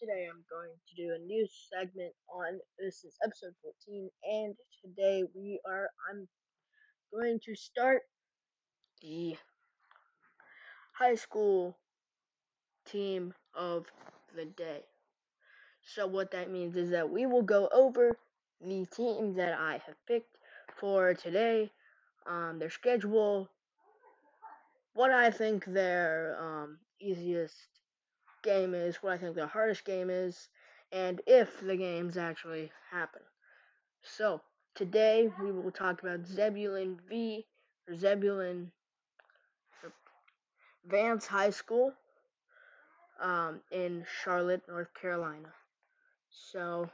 today I'm going to do a new segment on this is episode 14 and today we are I'm going to start the high school team of the day. So what that means is that we will go over the teams that I have picked for today, um, their schedule, what I think their um, easiest game is, what I think the hardest game is, and if the games actually happen. So, today we will talk about Zebulon V, or Zebulon Vance High School um, in Charlotte, North Carolina. So,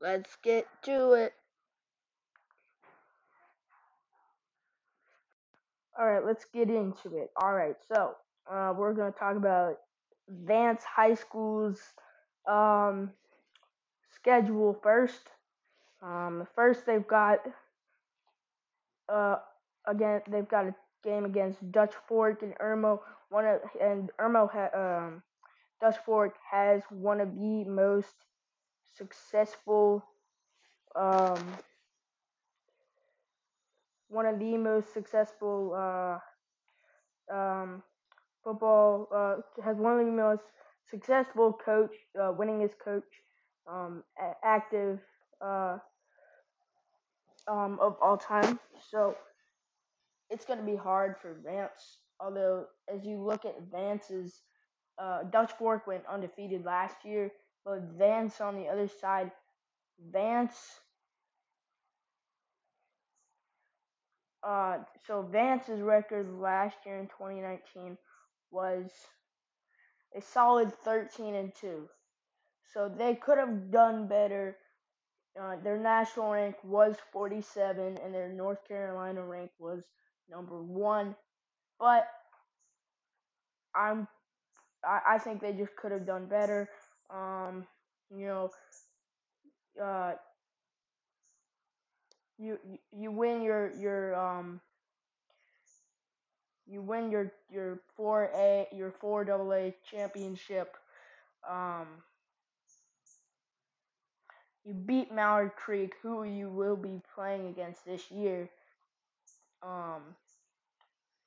let's get to it. Alright, let's get into it. Alright, so uh, we're going to talk about Vance High School's um, schedule first. Um, first, they've got uh, again they've got a game against Dutch Fork and Irmo. One of and Irmo ha, um, Dutch Fork has one of the most successful um, one of the most successful uh, um, football uh, has one of the most successful coach uh, winningest coach um, active uh, um, of all time. So it's going to be hard for Vance. Although, as you look at Vance's, uh, Dutch Fork went undefeated last year, but Vance on the other side, Vance. Uh, so Vance's record last year in 2019 was a solid 13 and 2. So they could have done better uh, their national rank was 47, and their North Carolina rank was number one. But I'm, I, I think they just could have done better. Um, you know, uh, you you win your your um you win your your four A your four double A championship um you beat Mallard Creek, who you will be playing against this year. Um,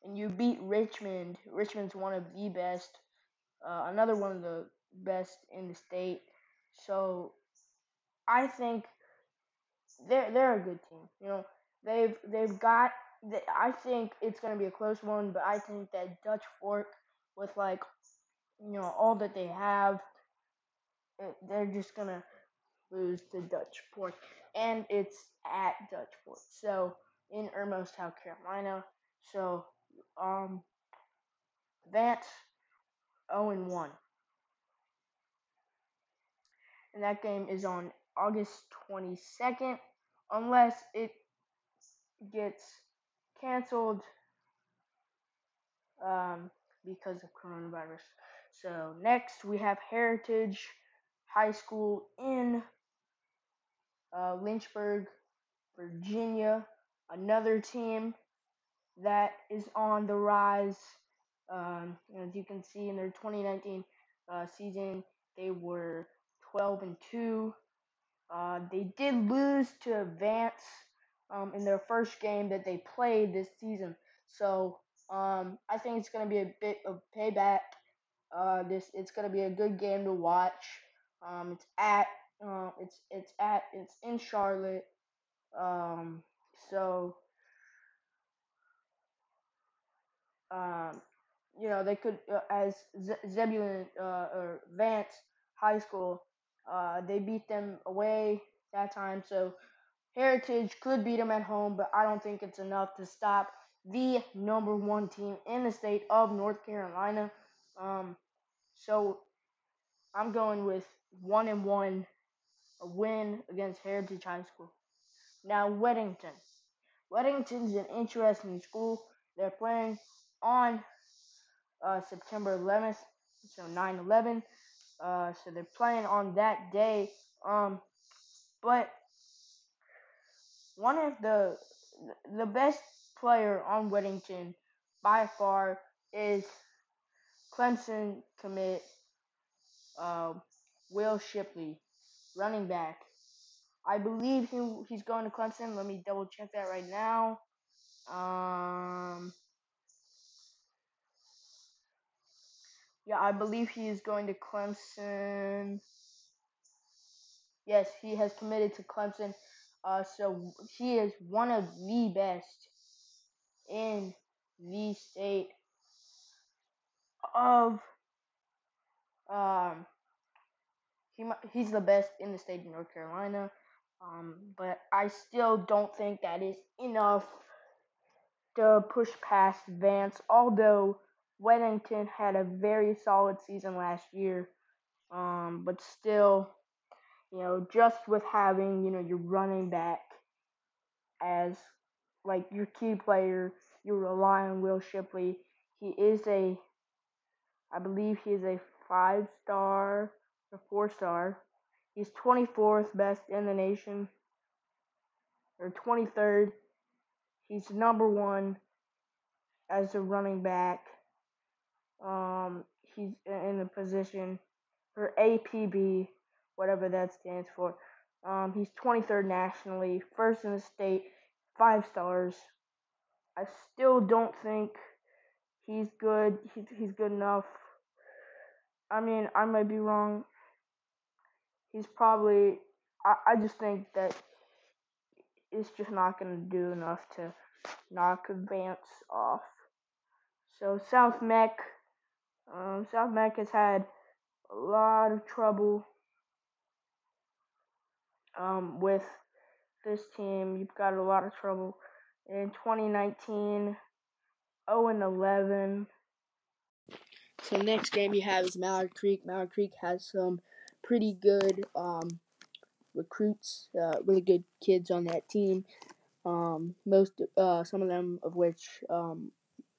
and you beat Richmond. Richmond's one of the best, uh, another one of the best in the state. So I think they're they're a good team. You know, they've they've got. I think it's gonna be a close one, but I think that Dutch Fork, with like, you know, all that they have, they're just gonna lose to Dutch Fork, and it's at Dutch Fork, so in Irmo, South Carolina. So, um, Vance 0 and 1. And that game is on August 22nd, unless it gets canceled um, because of coronavirus. So, next we have Heritage High School in uh, Lynchburg, Virginia, another team that is on the rise. Um, as you can see in their 2019 uh, season, they were 12 and 2. Uh, they did lose to Vance um, in their first game that they played this season. So um, I think it's going to be a bit of payback. Uh, this it's going to be a good game to watch. Um, it's at uh, it's it's at it's in Charlotte. Um, so um, you know they could uh, as Z- Zebulon uh, or Vance High School. Uh, they beat them away that time, so Heritage could beat them at home, but I don't think it's enough to stop the number one team in the state of North Carolina. Um, so I'm going with one and one a win against Heritage High School. Now, Weddington. Weddington's an interesting school. They're playing on uh, September 11th, so 9 11. Uh, so they're playing on that day. Um, but one of the the best player on Weddington by far is Clemson commit uh, Will Shipley, running back. I believe he he's going to Clemson. Let me double check that right now. Um, yeah, I believe he is going to Clemson. Yes, he has committed to Clemson. Uh, so he is one of the best in the state of um he he's the best in the state of North Carolina. Um, but I still don't think that is enough to push past Vance. Although Weddington had a very solid season last year, um, but still, you know, just with having you know your running back as like your key player, you rely on Will Shipley. He is a, I believe he is a five star or four star. He's 24th best in the nation, or 23rd. He's number one as a running back. Um, he's in the position for APB, whatever that stands for. Um, he's 23rd nationally, first in the state, five stars. I still don't think he's good. He's, he's good enough. I mean, I might be wrong. He's probably. I, I just think that it's just not going to do enough to knock Vance off. So South Meck, um, South Meck has had a lot of trouble um, with this team. You've got a lot of trouble in 2019, 0 and 11. So next game you have is Mallard Creek. Mallard Creek has some pretty good um, recruits, uh, really good kids on that team. Um, most, uh, some of them of which um,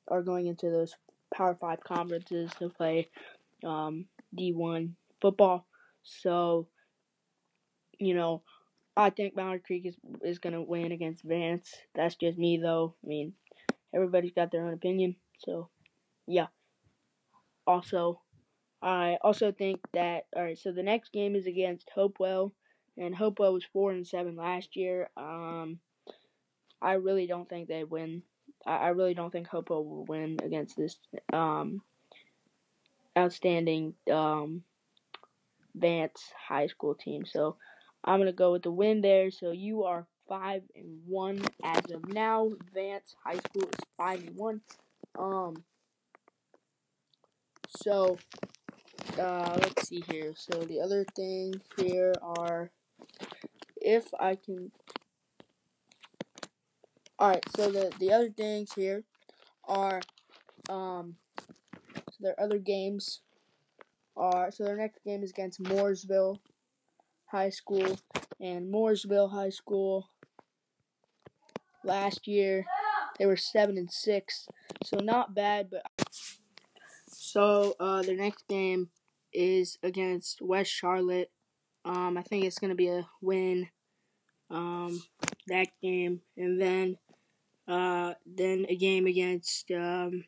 are going into those Power Five conferences to play um, D1 football. So, you know, I think Mallard Creek is is gonna win against Vance. That's just me though. I mean, everybody's got their own opinion. So, yeah. Also, I also think that all right. So the next game is against Hopewell, and Hopewell was four and seven last year. Um, I really don't think they win. I, I really don't think Hopewell will win against this um outstanding um Vance high school team. So I'm gonna go with the win there. So you are five and one as of now. Vance High School is five and one. Um. So, uh, let's see here. So the other things here are, if I can. All right. So the the other things here are, um, so their other games are. So their next game is against Mooresville High School, and Mooresville High School last year they were seven and six, so not bad. But so uh, their next game is against West Charlotte. Um, I think it's gonna be a win. Um, that game, and then uh, then a game against um,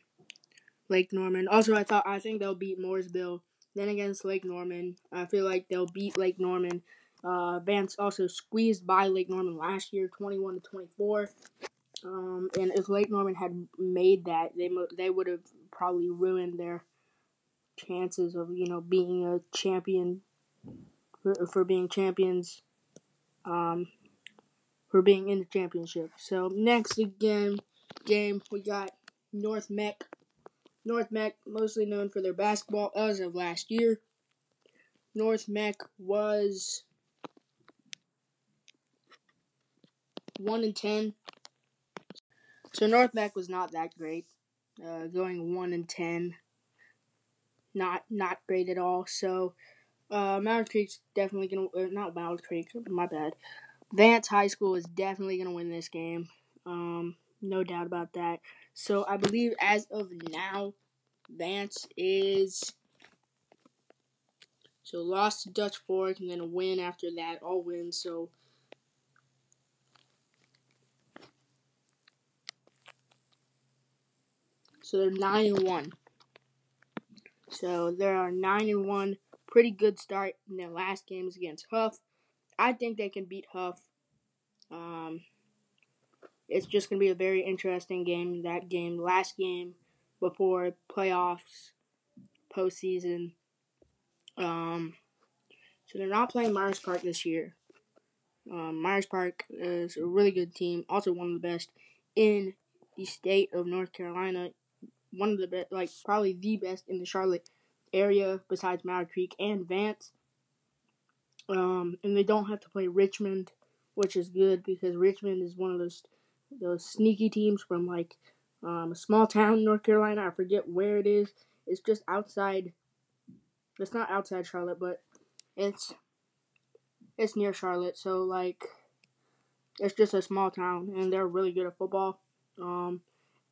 Lake Norman. Also, I thought I think they'll beat Mooresville. Then against Lake Norman, I feel like they'll beat Lake Norman. Uh, Vance also squeezed by Lake Norman last year, 21 to 24. Um, and if Lake Norman had made that, they mo- they would have probably ruined their chances of you know being a champion for, for being champions. Um, for being in the championship. So next again game we got North Meck. North Meck, mostly known for their basketball as of last year. North Meck was one and ten. So North Meck was not that great, uh, going one and ten. Not not great at all. So uh, Creek's definitely gonna uh, not Mallard Creek. My bad. Vance High School is definitely gonna win this game. Um, no doubt about that. So I believe as of now, Vance is so lost to Dutch Fork and then a win after that, all wins. So so they're nine and one. So there are nine and one pretty good start in their last games against Hough. I think they can beat Hough. Um, it's just going to be a very interesting game. That game, last game before playoffs, postseason. Um, so they're not playing Myers Park this year. Um, Myers Park is a really good team, also one of the best in the state of North Carolina. One of the best, like probably the best in the Charlotte area besides Mallard Creek and Vance. Um, and they don't have to play Richmond, which is good because Richmond is one of those those sneaky teams from like um, a small town North Carolina. I forget where it is. It's just outside. It's not outside Charlotte, but it's it's near Charlotte. So like, it's just a small town, and they're really good at football. Um,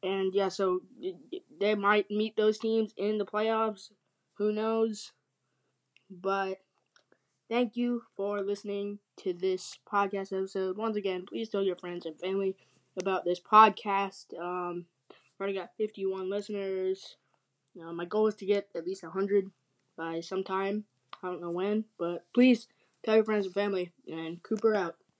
and yeah, so they might meet those teams in the playoffs. Who knows? But thank you for listening to this podcast episode. Once again, please tell your friends and family about this podcast. Um, already got 51 listeners. Uh, my goal is to get at least 100 by sometime. I don't know when, but please tell your friends and family. And Cooper out.